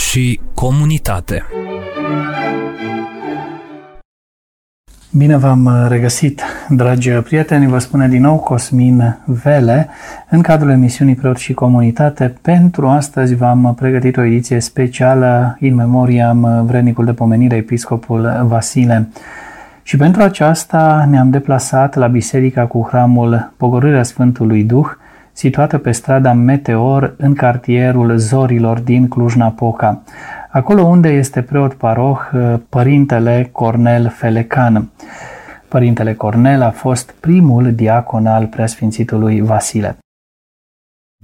și comunitate. Bine v-am regăsit, dragi prieteni, vă spune din nou Cosmin Vele în cadrul emisiunii Preot și Comunitate. Pentru astăzi v-am pregătit o ediție specială in memoriam vrednicul de pomenire episcopul Vasile. Și pentru aceasta ne-am deplasat la biserica cu hramul Pogorârea Sfântului Duh, situată pe strada Meteor în cartierul Zorilor din Cluj-Napoca, acolo unde este preot paroh părintele Cornel Felecan. Părintele Cornel a fost primul diacon al preasfințitului Vasile.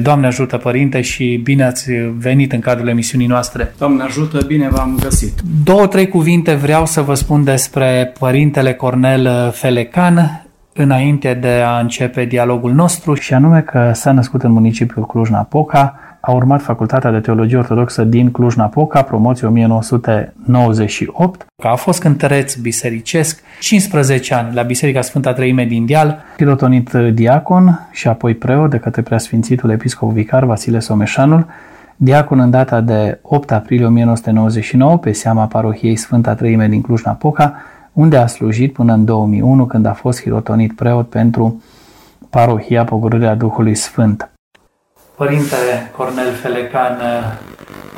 Doamne ajută, Părinte, și bine ați venit în cadrul emisiunii noastre. Doamne ajută, bine v-am găsit. Două, trei cuvinte vreau să vă spun despre Părintele Cornel Felecan înainte de a începe dialogul nostru și anume că s-a născut în municipiul Cluj-Napoca, a urmat Facultatea de Teologie Ortodoxă din Cluj-Napoca, promoție 1998, că a fost cântăreț bisericesc 15 ani la Biserica Sfânta Treime din Deal, pilotonit diacon și apoi preot de către preasfințitul episcop vicar Vasile Someșanul, diacon în data de 8 aprilie 1999 pe seama parohiei Sfânta Treime din Cluj-Napoca, unde a slujit până în 2001 când a fost hirotonit preot pentru parohia Pogorârea Duhului Sfânt. Părinte Cornel Felecan,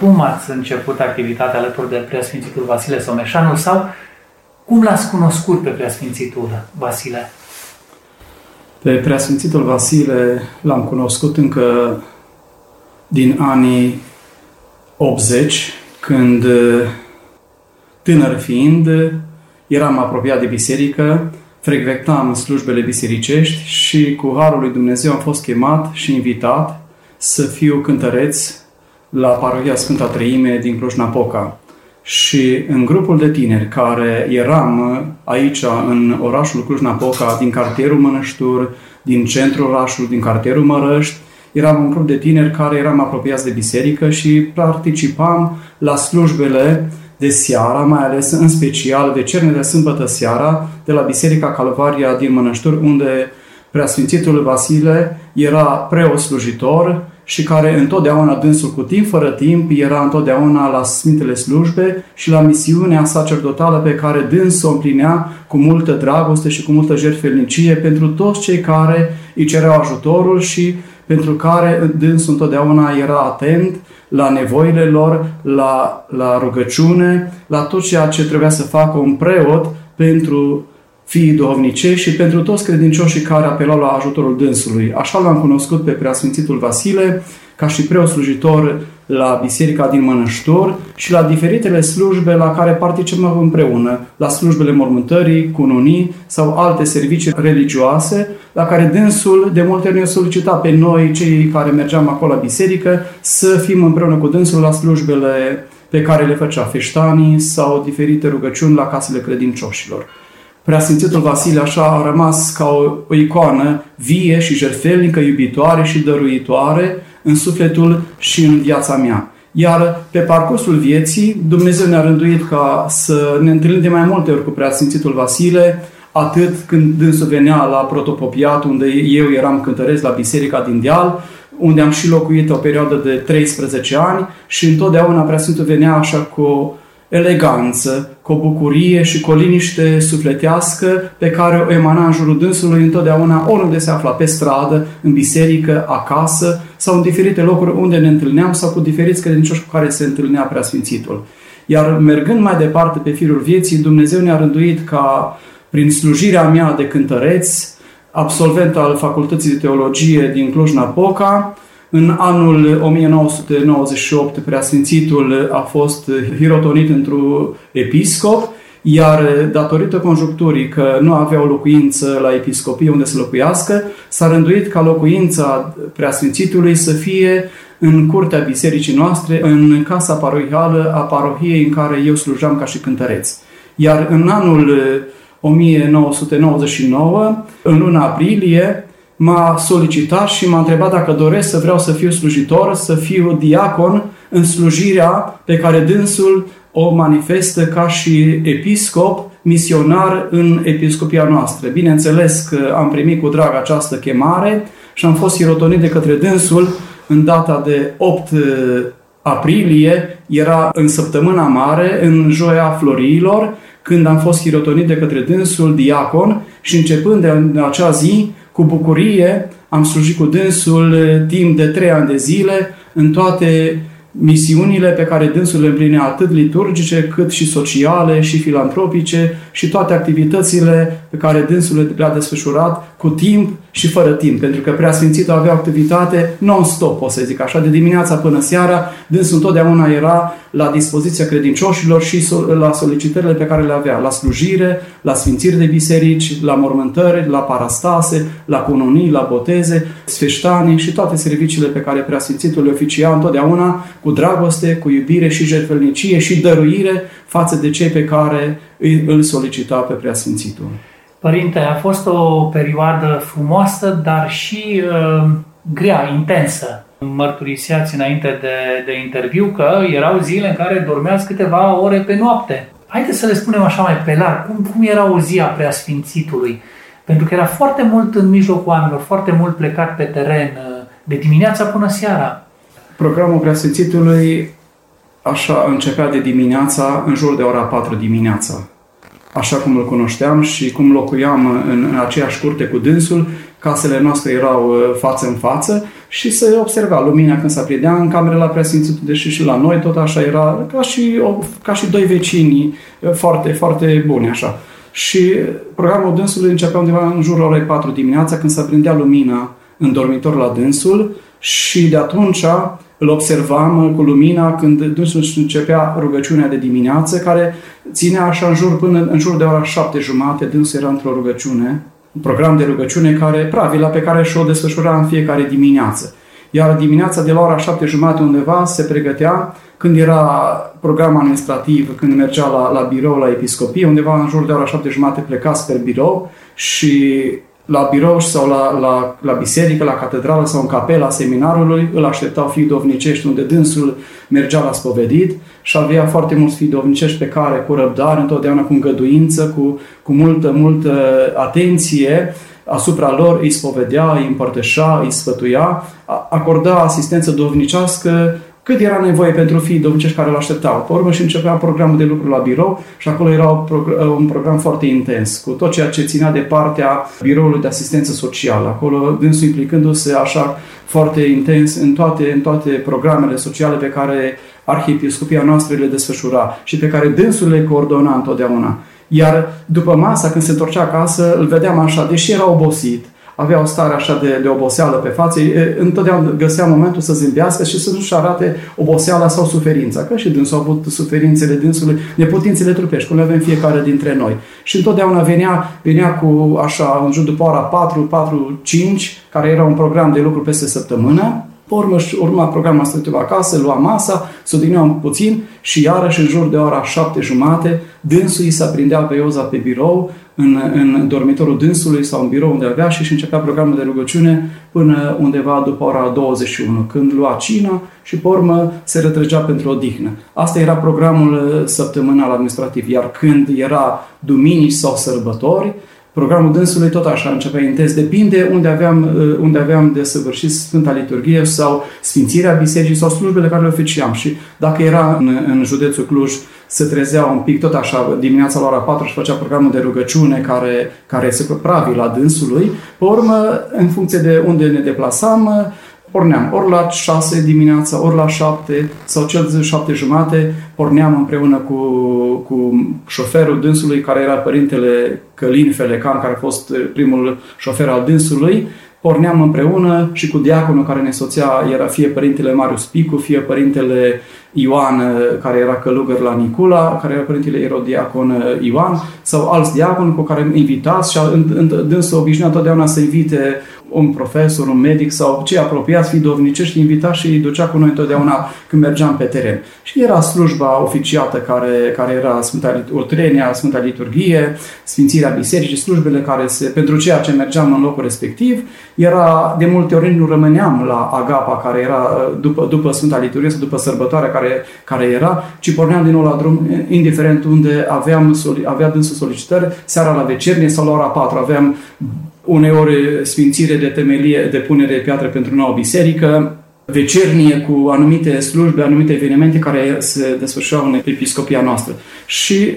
cum ați început activitatea alături de preasfințitul Vasile Someșanul sau cum l-ați cunoscut pe preasfințitul Vasile? Pe preasfințitul Vasile l-am cunoscut încă din anii 80, când tânăr fiind, eram apropiat de biserică, frecventam slujbele bisericești și cu Harul lui Dumnezeu am fost chemat și invitat să fiu cântăreț la parohia Sfânta Treime din Cluj-Napoca. Și în grupul de tineri care eram aici în orașul Cluj-Napoca, din cartierul Mănăștur, din centrul orașului, din cartierul Mărăști, eram un grup de tineri care eram apropiați de biserică și participam la slujbele de seara, mai ales în special de cerne de sâmbătă seara, de la Biserica Calvaria din Mănășturi, unde Preasfințitul Vasile era preot slujitor și care întotdeauna dânsul cu timp fără timp era întotdeauna la Sfintele Slujbe și la misiunea sacerdotală pe care dânsul o împlinea cu multă dragoste și cu multă jertfelnicie pentru toți cei care îi cereau ajutorul și pentru care dânsul întotdeauna era atent la nevoile lor, la, la rugăciune, la tot ceea ce trebuia să facă un preot pentru fiii duhovnicești și pentru toți credincioșii care apelau la ajutorul dânsului. Așa l-am cunoscut pe Preasfințitul Vasile, ca și preot slujitor la Biserica din Mănăștur și la diferitele slujbe la care participăm împreună, la slujbele mormântării, cununii sau alte servicii religioase, la care dânsul de multe ori ne solicita pe noi, cei care mergeam acolo la biserică, să fim împreună cu dânsul la slujbele pe care le făcea feștanii sau diferite rugăciuni la casele credincioșilor. Preasfințitul Vasile așa a rămas ca o, o icoană vie și jertfelnică, iubitoare și dăruitoare în sufletul și în viața mea. Iar pe parcursul vieții, Dumnezeu ne-a rânduit ca să ne întâlnim de mai multe ori cu Preasfințitul Vasile, atât când dânsul venea la protopopiat, unde eu eram cântăresc la biserica din Deal, unde am și locuit o perioadă de 13 ani și întotdeauna Preasfințitul venea așa cu eleganță, cu o bucurie și cu o liniște sufletească pe care o emana în jurul dânsului întotdeauna oriunde se afla, pe stradă, în biserică, acasă sau în diferite locuri unde ne întâlneam sau cu diferiți credincioși cu care se întâlnea Preasfințitul. Iar mergând mai departe pe firul vieții, Dumnezeu ne-a rânduit ca prin slujirea mea de cântăreț, absolvent al Facultății de Teologie din Cluj-Napoca, în anul 1998, Preasfințitul a fost hirotonit într-un episcop, iar datorită conjuncturii că nu avea o locuință la episcopie unde să locuiască, s-a rânduit ca locuința Preasfințitului să fie în curtea bisericii noastre, în casa parohială a parohiei în care eu slujam ca și cântăreț. Iar în anul 1999, în luna aprilie, m-a solicitat și m-a întrebat dacă doresc să vreau să fiu slujitor, să fiu diacon în slujirea pe care dânsul o manifestă ca și episcop, misionar în episcopia noastră. Bineînțeles că am primit cu drag această chemare și am fost irotonit de către dânsul în data de 8 aprilie era în săptămâna mare, în joia florilor, când am fost chirotonit de către dânsul diacon și începând de acea zi, cu bucurie, am slujit cu dânsul timp de trei ani de zile în toate misiunile pe care dânsul le împlinea atât liturgice, cât și sociale și filantropice și toate activitățile pe care dânsul le-a desfășurat cu timp și fără timp, pentru că Preasfințitul avea activitate non-stop, o să zic așa, de dimineața până seara, dânsul întotdeauna era la dispoziția credincioșilor și la solicitările pe care le avea, la slujire, la sfințiri de biserici, la mormântări, la parastase, la cununii, la boteze, sfeștanii și toate serviciile pe care Preasfințitul le oficia întotdeauna cu dragoste, cu iubire și jertfelnicie și dăruire față de cei pe care îl solicita pe Preasfințitul. Părinte, a fost o perioadă frumoasă, dar și uh, grea, intensă. Mărturiseați înainte de, de interviu că erau zile în care dormeați câteva ore pe noapte. Haideți să le spunem așa mai pe larg, cum, cum era o zi a preasfințitului? Pentru că era foarte mult în mijlocul oamenilor, foarte mult plecat pe teren, uh, de dimineața până seara. Programul preasfințitului așa începea de dimineața, în jur de ora 4 dimineața așa cum îl cunoșteam și cum locuiam în, în aceeași curte cu dânsul, casele noastre erau uh, față în față și se observa lumina când se aprindea în camerele la preasfințitul, deși și la noi tot așa era, ca și, o, ca și doi vecini uh, foarte, foarte buni așa. Și programul dânsului începea undeva în jurul orei 4 dimineața când se aprindea lumina în dormitor la dânsul și de atunci îl observam cu lumina când dânsul începea rugăciunea de dimineață, care ținea așa în jur până în jur de ora șapte jumate, dânsul era într-o rugăciune, un program de rugăciune care, pravila pe care și-o desfășura în fiecare dimineață. Iar dimineața de la ora șapte jumate undeva se pregătea când era program administrativ, când mergea la, la birou, la episcopie, undeva în jur de ora șapte jumate pleca spre birou și la birou sau la, la, la biserică, la catedrală sau în capela seminarului, îl așteptau fii dovnicești unde dânsul mergea la spovedit și avea foarte mulți fii dovnicești pe care cu răbdare, întotdeauna cu îngăduință, cu, cu multă, multă atenție, asupra lor îi spovedea, îi împărtășa, îi sfătuia, acorda asistență dovnicească cât era nevoie pentru fii domnicești care îl așteptau. Pe urmă și începea programul de lucru la birou și acolo era un program foarte intens, cu tot ceea ce ținea de partea biroului de asistență socială. Acolo dânsul implicându-se așa foarte intens în toate, în toate programele sociale pe care arhiepiscopia noastră le desfășura și pe care dânsul le coordona întotdeauna. Iar după masa, când se întorcea acasă, îl vedeam așa, deși era obosit, avea o stare așa de, de oboseală pe față, întotdeauna găsea momentul să zâmbească și să nu-și arate oboseala sau suferința. Că și dânsul a avut suferințele dânsului, neputințele trupești, cum le avem fiecare dintre noi. Și întotdeauna venea, venea cu așa, în jur după ora 4, 4, 5, care era un program de lucru peste săptămână, pe urmă urma programul stăteam acasă, lua masa, se odineau puțin și iarăși în jur de ora șapte jumate, dânsul îi se aprindea pe Ioza pe birou, în, în dormitorul dânsului sau în birou unde avea și, și începea programul de rugăciune până undeva după ora 21, când lua cina și pe urmă se retrăgea pentru odihnă. Asta era programul săptămânal administrativ, iar când era duminici sau sărbători, Programul dânsului tot așa începea intens. Depinde unde aveam, uh, unde aveam de săvârșit Sfânta Liturghie sau Sfințirea Bisericii sau slujbele care le oficiam. Și dacă era în, în județul Cluj, se trezea un pic tot așa dimineața la ora 4 și făcea programul de rugăciune care, care se pravi la dânsului. Pe urmă, în funcție de unde ne deplasam, porneam ori la 6 dimineața, ori la 7 sau cel de 7 jumate, porneam împreună cu, cu șoferul dânsului, care era părintele Călin Felecan, care a fost primul șofer al dânsului, porneam împreună și cu diaconul care ne soțea era fie părintele Marius Picu, fie părintele Ioan, care era călugăr la Nicula, care era părintele erodiacon Ioan, sau alți diaconi cu care invitați și dânsul obișnuia totdeauna să invite un profesor, un medic sau cei apropiați, fi dovnicești, invita și îi ducea cu noi întotdeauna când mergeam pe teren. Și era slujba oficiată care, care era Sfânta Otrenia, Sfânta Liturghie, Sfințirea Bisericii, slujbele care se, pentru ceea ce mergeam în locul respectiv, era de multe ori nu rămâneam la Agapa care era după, după Sfânta Liturghie sau după sărbătoarea care, care era, ci porneam din nou la drum, indiferent unde aveam, avea dânsul solicitări, seara la vecernie sau la ora 4 aveam uneori sfințire de temelie, de punere de piatră pentru noua biserică, vecernie cu anumite slujbe, anumite evenimente care se desfășurau în episcopia noastră. Și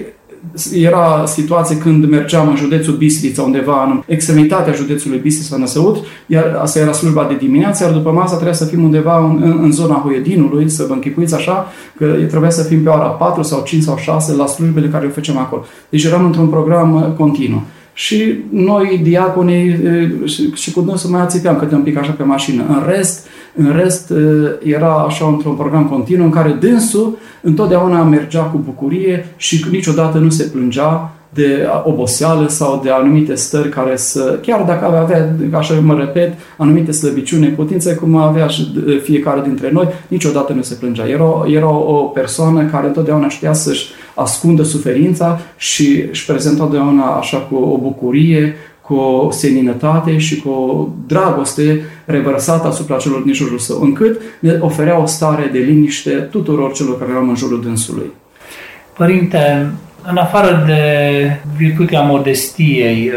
era situație când mergeam în județul Bistrița, undeva în extremitatea județului Bistrița Năsăut, iar asta era slujba de dimineață, iar după masă trebuia să fim undeva în, în, în zona Huedinului, să vă închipuiți așa, că trebuia să fim pe ora 4 sau 5 sau 6 la slujbele care le făceam acolo. Deci eram într-un program continuu. Și noi, diaconii, și cu dânsul mai ațipeam câte un pic așa pe mașină. În rest, în rest, era așa într-un program continuu în care dânsul întotdeauna mergea cu bucurie și niciodată nu se plângea de oboseală sau de anumite stări care să, chiar dacă avea, așa mă repet, anumite slăbiciuni, putințe, cum avea și fiecare dintre noi, niciodată nu se plângea. Era, era o persoană care întotdeauna știa să-și ascundă suferința și își prezenta întotdeauna așa cu o bucurie, cu o seninătate și cu o dragoste revărsată asupra celor din jurul său, încât ne oferea o stare de liniște tuturor celor care erau în jurul dânsului. Părinte, în afară de virtutea modestiei,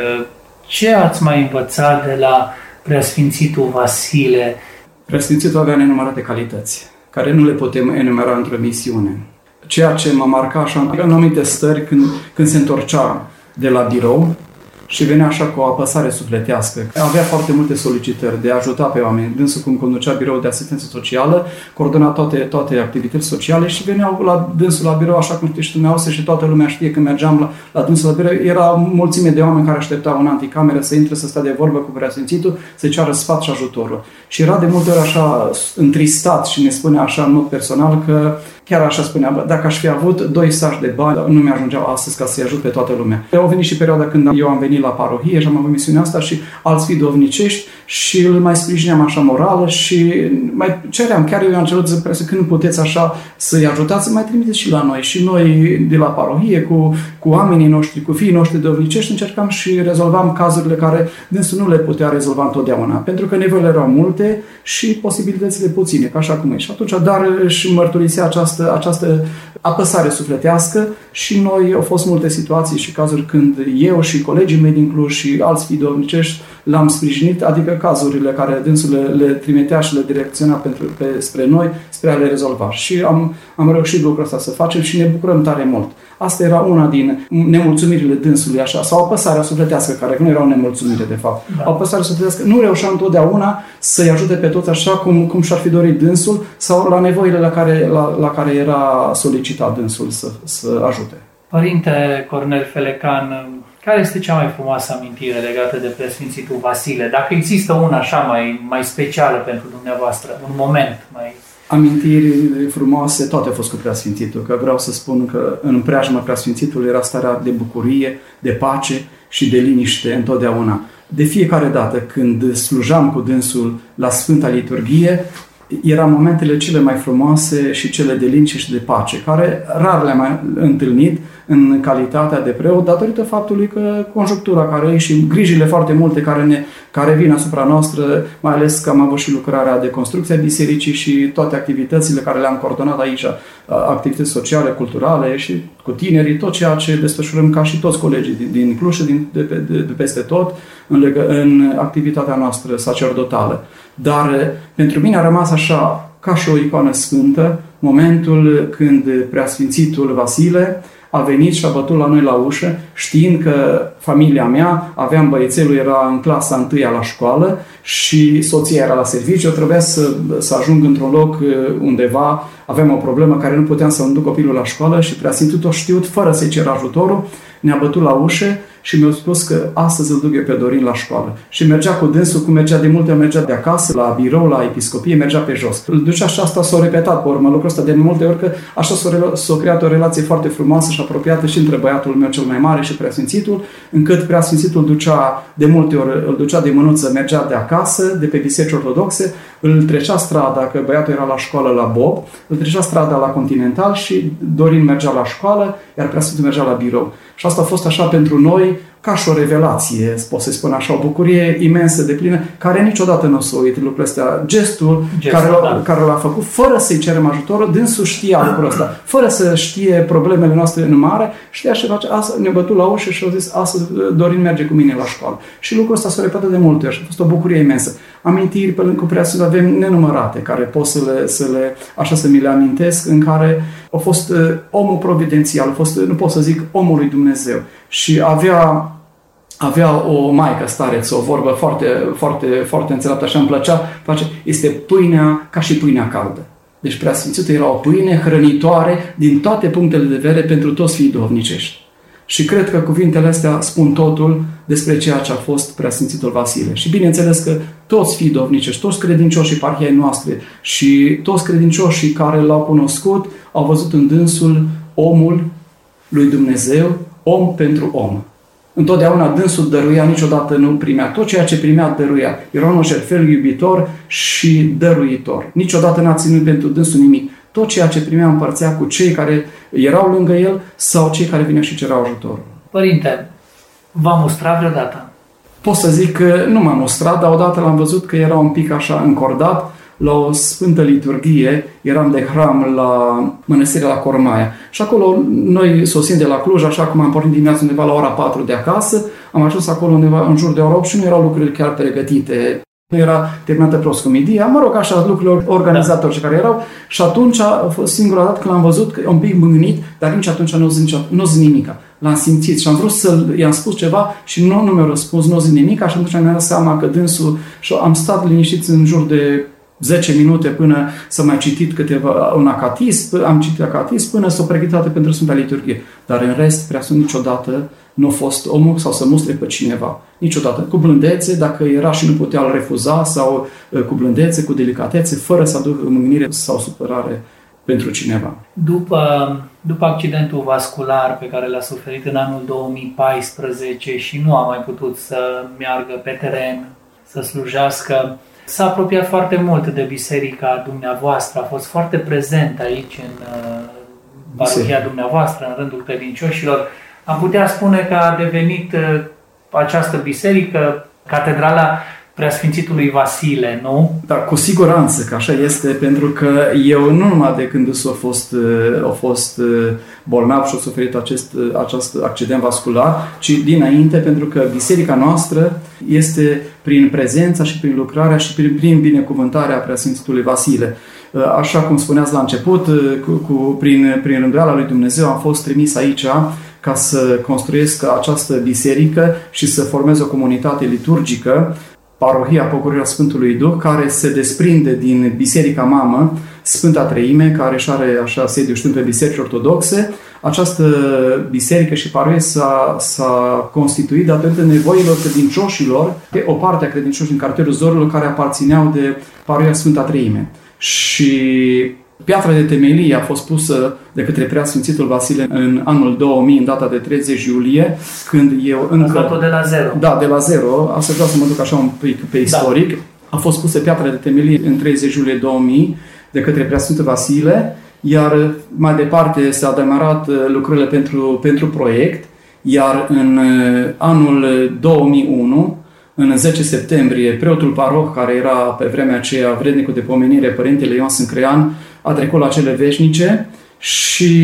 ce ați mai învățat de la Preasfințitul Vasile? Preasfințitul avea nenumărate calități, care nu le putem enumera într-o misiune. Ceea ce mă marca așa în anumite stări când, când se întorcea de la birou, și venea așa cu o apăsare sufletească. Avea foarte multe solicitări de a ajuta pe oameni. Dânsul cum conducea birou de asistență socială, coordona toate, toate activități sociale și veneau la dânsul la birou, așa cum știți dumneavoastră și toată lumea știe că mergeam la, la dânsul la birou. Era mulțime de oameni care așteptau în anticameră să intre, să stea de vorbă cu preasfințitul, să ceară sfat și ajutorul. Și era de multe ori așa întristat și ne spune așa în mod personal că Chiar așa spunea, bă, dacă aș fi avut doi saci de bani, nu mi-ajungeau astăzi ca să-i ajut pe toată lumea. Au venit și perioada când eu am venit la parohie și am avut misiunea asta și alți fii dovnicești și îl mai sprijineam așa morală și mai ceream, chiar eu am cerut să când puteți așa să-i ajutați, să mai trimiteți și la noi. Și noi de la parohie, cu, cu oamenii noștri, cu fiii noștri dovnicești, încercam și rezolvam cazurile care dânsul nu le putea rezolva întotdeauna, pentru că nevoile erau multe și posibilitățile puține, ca așa cum e. Și atunci, dar își mărturisea această, această apăsare sufletească și noi au fost multe situații și cazuri când eu și colegii mei din Cluj și alți fii domnicești l-am sprijinit, adică cazurile care dânsul le, le trimitea și le direcționa pentru, pe, spre noi, spre a le rezolva. Și am, am reușit lucrul ăsta să facem și ne bucurăm tare mult. Asta era una din nemulțumirile dânsului, așa, sau apăsarea sufletească, care nu era o nemulțumire, de fapt. Da. Apăsarea sufletească nu reușea întotdeauna să-i ajute pe toți așa cum, cum și-ar fi dorit dânsul sau la nevoile la care, la, la care era solicitat dânsul să, să ajute. Părinte Cornel Felecan, care este cea mai frumoasă amintire legată de preasfințitul Vasile? Dacă există una așa mai, mai specială pentru dumneavoastră, un moment mai... Amintiri frumoase, toate au fost cu preasfințitul, că vreau să spun că în preajma preasfințitului era starea de bucurie, de pace și de liniște întotdeauna. De fiecare dată când slujam cu dânsul la Sfânta Liturghie, erau momentele cele mai frumoase și cele de liniște și de pace, care rar le-am mai întâlnit în calitatea de preot, datorită faptului că conjunctura care e și grijile foarte multe care, ne, care vin asupra noastră, mai ales că am avut și lucrarea de construcție a bisericii și toate activitățile care le-am coordonat aici, activități sociale, culturale și cu tinerii, tot ceea ce desfășurăm ca și toți colegii din, din Cluj și din, de, de, de peste tot în, legă, în activitatea noastră sacerdotală. Dar pentru mine a rămas așa, ca și o icoană sfântă, momentul când preasfințitul Vasile a venit și a bătut la noi la ușă, știind că familia mea, aveam băiețelul, era în clasa întâia la școală și soția era la serviciu, trebuia să, să ajung într-un loc uh, undeva, aveam o problemă care nu puteam să-mi duc copilul la școală și preasfințitul știut, fără să-i cer ajutorul, ne-a bătut la ușă și mi-a spus că astăzi îl duc eu pe Dorin la școală. Și mergea cu dânsul, cum mergea de multe ori, mergea de acasă, la birou, la episcopie, mergea pe jos. Îl ducea și asta s-a repetat pe urmă lucrul ăsta de multe ori, că așa s-a, s-a creat o relație foarte frumoasă și apropiată și între băiatul meu cel mai mare și preasfințitul, încât preasfințitul ducea de multe ori, îl ducea de mânuță, mergea de acasă, de pe biserici ortodoxe, îl trecea strada, că băiatul era la școală la Bob, îl trecea strada la Continental și Dorin mergea la școală, iar preasfințitul mergea la birou. Și asta a fost așa pentru noi doing ca și o revelație, pot să spun așa, o bucurie imensă de plină, care niciodată nu o să uite lucrurile astea. Gestul, Gestul care, l-a, da. care l-a făcut, fără să-i cerem ajutor, dânsul știa lucrul ăsta, fără să știe problemele noastre în mare, știa și face, asta, ne bătu la ușă și a zis, astăzi Dorin merge cu mine la școală. Și lucrul ăsta s-a repetat de multe ori și a fost o bucurie imensă. Amintiri pe lângă Preasul avem nenumărate, care pot să le, să le, așa să mi le amintesc, în care a fost uh, omul providențial, a fost, nu pot să zic, omul lui Dumnezeu. Și avea avea o maică stareță, o vorbă foarte, foarte, foarte înțeleaptă, așa îmi plăcea, face, este pâinea ca și pâinea caldă. Deci preasfințitul era o pâine hrănitoare din toate punctele de vedere pentru toți fiii duhovnicești. Și cred că cuvintele astea spun totul despre ceea ce a fost preasfințitul Vasile. Și bineînțeles că toți fii dovnicești, toți credincioșii parhiei noastre și toți credincioșii care l-au cunoscut au văzut în dânsul omul lui Dumnezeu, om pentru om. Întotdeauna dânsul dăruia, niciodată nu primea. Tot ceea ce primea, dăruia. Era un jertfel iubitor și dăruitor. Niciodată n-a ținut pentru dânsul nimic. Tot ceea ce primea împărțea cu cei care erau lângă el sau cei care vineau și cerau ajutor. Părinte, v-a mustrat vreodată? Pot să zic că nu m-a mustrat, dar odată l-am văzut că era un pic așa încordat la o sfântă liturghie, eram de hram la mănăstirea la Cormaia. Și acolo, noi sosind de la Cluj, așa cum am pornit dimineața undeva la ora 4 de acasă, am ajuns acolo undeva în jur de ora 8 și nu erau lucrurile chiar pregătite. Nu era terminată proscomedia, mă rog, așa, lucrurile organizatori da. care erau. Și atunci a fost singura dată când l-am văzut că e un pic mângânit, dar nici atunci nu zic, nu zic nimica. L-am simțit și am vrut să i-am spus ceva și nu, nu mi-a răspuns, nu zic nimic, și atunci mi-am dat seama că dânsul și am stat liniștit în jur de 10 minute până să mai citit câteva, un acatism, am citit acatism până să o pregătit pentru Sfânta Liturghie. Dar în rest, prea sunt niciodată nu a fost omul sau să mustre pe cineva. Niciodată. Cu blândețe, dacă era și nu putea l refuza, sau uh, cu blândețe, cu delicatețe, fără să aducă mângânire sau supărare pentru cineva. După, după accidentul vascular pe care l-a suferit în anul 2014 și nu a mai putut să meargă pe teren, să slujească, S-a apropiat foarte mult de biserica dumneavoastră, a fost foarte prezent aici în uh, parohia dumneavoastră, în rândul credincioșilor. Am putea spune că a devenit uh, această biserică, catedrala preasfințitului Vasile, nu? Da, cu siguranță că așa este, pentru că eu nu numai de când s-a fost, uh, a fost uh, bolnav și a suferit acest, uh, acest accident vascular, ci dinainte, pentru că biserica noastră este prin prezența și prin lucrarea și prin, prin binecuvântarea preasfințitului Vasile. Așa cum spuneați la început, cu, cu, prin, prin rânduiala lui Dumnezeu am fost trimis aici ca să construiesc această biserică și să formez o comunitate liturgică parohia Pocorirea Sfântului Duh, care se desprinde din Biserica Mamă, Sfânta Treime, care își are așa sediu știind pe biserici ortodoxe. Această biserică și parohie s-a, s-a constituit datorită nevoilor credincioșilor, o parte a credincioșilor din cartierul Zorilor care aparțineau de parohia Sfânta Treime. Și Piatra de temelie a fost pusă de către Preasfințitul Vasile în anul 2000, în data de 30 iulie, când eu încă... Ați de la zero. Da, de la zero. Asta vreau să mă duc așa un pic pe istoric. Da. A fost pusă piatra de temelie în 30 iulie 2000 de către Preasfințitul Vasile, iar mai departe s-au demarat uh, lucrurile pentru, pentru proiect, iar în uh, anul 2001 în 10 septembrie, preotul paroh, care era pe vremea aceea vrednicul de pomenire, Părintele Ion Sâncrean, a trecut la cele veșnice și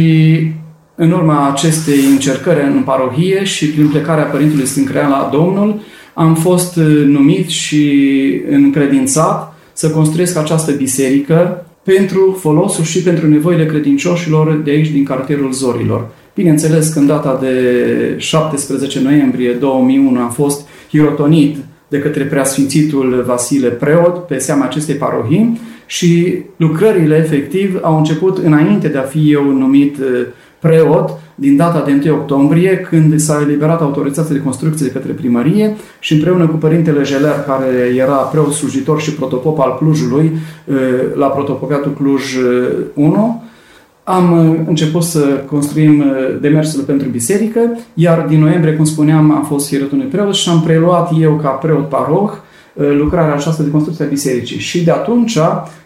în urma acestei încercări în parohie și prin plecarea Părintelui Sâncrean la Domnul, am fost numit și încredințat să construiesc această biserică pentru folosul și pentru nevoile credincioșilor de aici, din cartierul Zorilor. Bineînțeles că în data de 17 noiembrie 2001 am fost hirotonit de către preasfințitul Vasile Preot pe seama acestei parohii și lucrările efectiv au început înainte de a fi eu numit uh, preot, din data de 1 octombrie, când s-a eliberat autorizația de construcție de către primărie și împreună cu părintele Jeler, care era preot slujitor și protopop al Clujului, uh, la protopopiatul Cluj 1, uh, am uh, început să construim uh, demersul pentru biserică, iar din noiembrie, cum spuneam, am fost hierătunii preot și am preluat eu ca preot paroh lucrarea aceasta de construcție a bisericii. Și de atunci,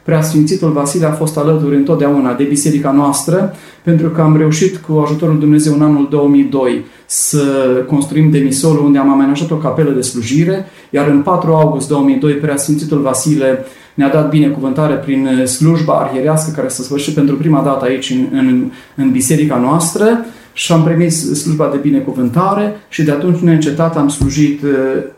Preasfințitul Vasile a fost alături întotdeauna de biserica noastră, pentru că am reușit cu ajutorul Dumnezeu în anul 2002 să construim demisolul unde am amenajat o capelă de slujire, iar în 4 august 2002 Preasfințitul Vasile ne-a dat binecuvântare prin slujba arhierească care s-a sfârșit pentru prima dată aici în, în, în biserica noastră și am primit slujba de binecuvântare și de atunci neîncetat am slujit uh,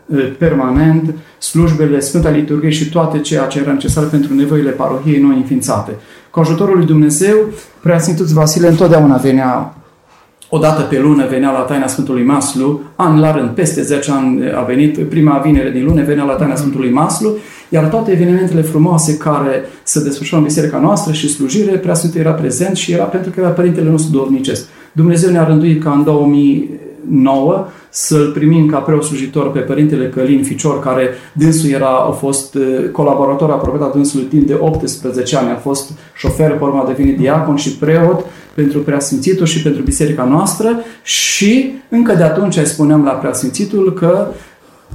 uh, permanent slujbele Sfânta Liturghie și toate ceea ce era necesar pentru nevoile parohiei noi înființate. Cu ajutorul lui Dumnezeu, Preasfințul Vasile întotdeauna venea o dată pe lună venea la taina Sfântului Maslu, an la rând, peste 10 ani a venit, prima vinere din lună venea la taina Sfântului Maslu, iar toate evenimentele frumoase care se desfășurau în biserica noastră și slujire, Preasfântul era prezent și era pentru că era Părintele nostru dornicesc. Dumnezeu ne-a rânduit ca în 2009 să-l primim ca preot slujitor pe Părintele Călin Ficior, care dânsul era, a fost uh, colaborator apropiat a dânsului timp de 18 ani, a fost șofer, pe urmă a devenit diacon și preot pentru Preasfințitul și pentru biserica noastră și încă de atunci spuneam la Preasfințitul că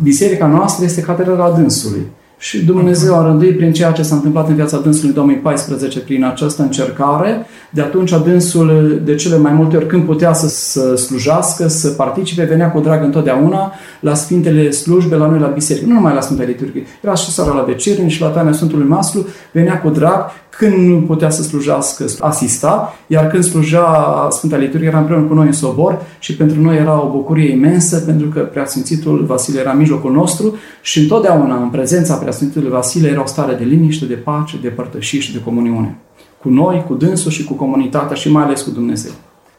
biserica noastră este catedrala dânsului. Și Dumnezeu a rânduit prin ceea ce s-a întâmplat în viața dânsului în 2014, prin această încercare. De atunci dânsul, de cele mai multe ori, când putea să, să slujească, să participe, venea cu drag întotdeauna la Sfintele slujbe, la noi la biserică. Nu numai la Sfintele Liturghie. Era și seara la Becerin și la taina Sfântului Maslu, venea cu drag când nu putea să slujească, asista, iar când slujea Sfânta Liturghie era împreună cu noi în sobor și pentru noi era o bucurie imensă pentru că Preasfințitul Vasile era în mijlocul nostru și întotdeauna în prezența Preasfințitului Vasile era o stare de liniște, de pace, de părtășie și de comuniune. Cu noi, cu dânsul și cu comunitatea și mai ales cu Dumnezeu.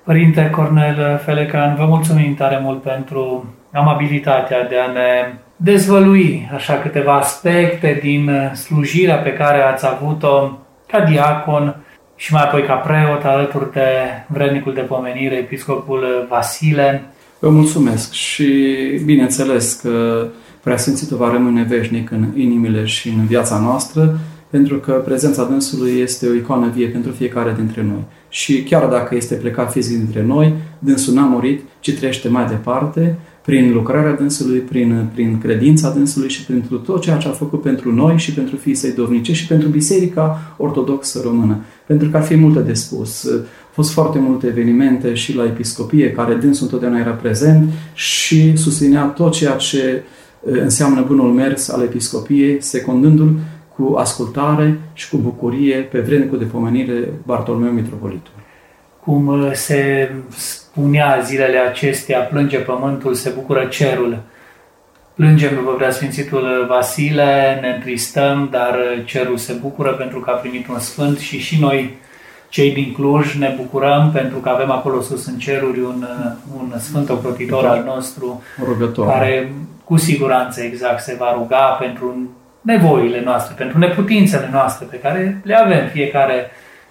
Părinte Cornel Felecan, vă mulțumim tare mult pentru amabilitatea de a ne dezvălui așa câteva aspecte din slujirea pe care ați avut-o ca diacon și mai apoi ca preot alături de vrednicul de pomenire, episcopul Vasile. Vă mulțumesc și bineînțeles că Preasfințitul va rămâne veșnic în inimile și în viața noastră, pentru că prezența dânsului este o icoană vie pentru fiecare dintre noi. Și chiar dacă este plecat fizic dintre noi, dânsul n-a murit, ci trăiește mai departe, prin lucrarea dânsului, prin, prin credința dânsului și pentru tot ceea ce a făcut pentru noi și pentru fiii săi dovnice și pentru Biserica Ortodoxă Română. Pentru că ar fi multe de spus. Au fost foarte multe evenimente și la episcopie, care dânsul întotdeauna era prezent și susținea tot ceea ce înseamnă bunul mers al episcopiei, secundându-l cu ascultare și cu bucurie pe vrednicul de pomenire Bartolomeu Mitropolitul. Cum se spunea zilele acestea, plânge pământul, se bucură cerul. Plângem după preasfințitul Vasile, ne întristăm, dar cerul se bucură pentru că a primit un sfânt și și noi, cei din Cluj, ne bucurăm pentru că avem acolo sus în ceruri un, un sfânt ocrotitor al nostru, Rugător. care cu siguranță exact se va ruga pentru nevoile noastre, pentru neputințele noastre pe care le avem fiecare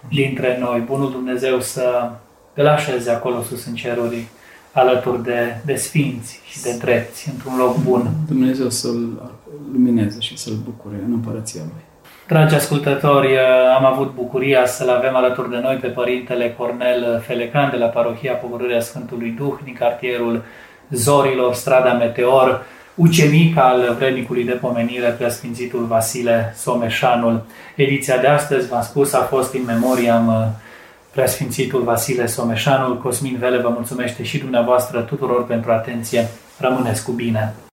dintre noi. Bunul Dumnezeu să îl așeze acolo sus în ceruri, alături de, de sfinți și de drepți, într-un loc bun. Dumnezeu să-l lumineze și să-l bucure în împărăția Lui. Dragi ascultători, am avut bucuria să-l avem alături de noi pe Părintele Cornel Felecan de la Parohia Pogorârea Sfântului Duh din cartierul Zorilor, strada Meteor, ucenic al vrednicului de pomenire, preasfințitul Vasile Someșanul. Ediția de astăzi, v-am spus, a fost în memoriam Preasfințitul Vasile Someșanul, Cosmin Vele vă mulțumește și dumneavoastră tuturor pentru atenție. Rămâneți cu bine!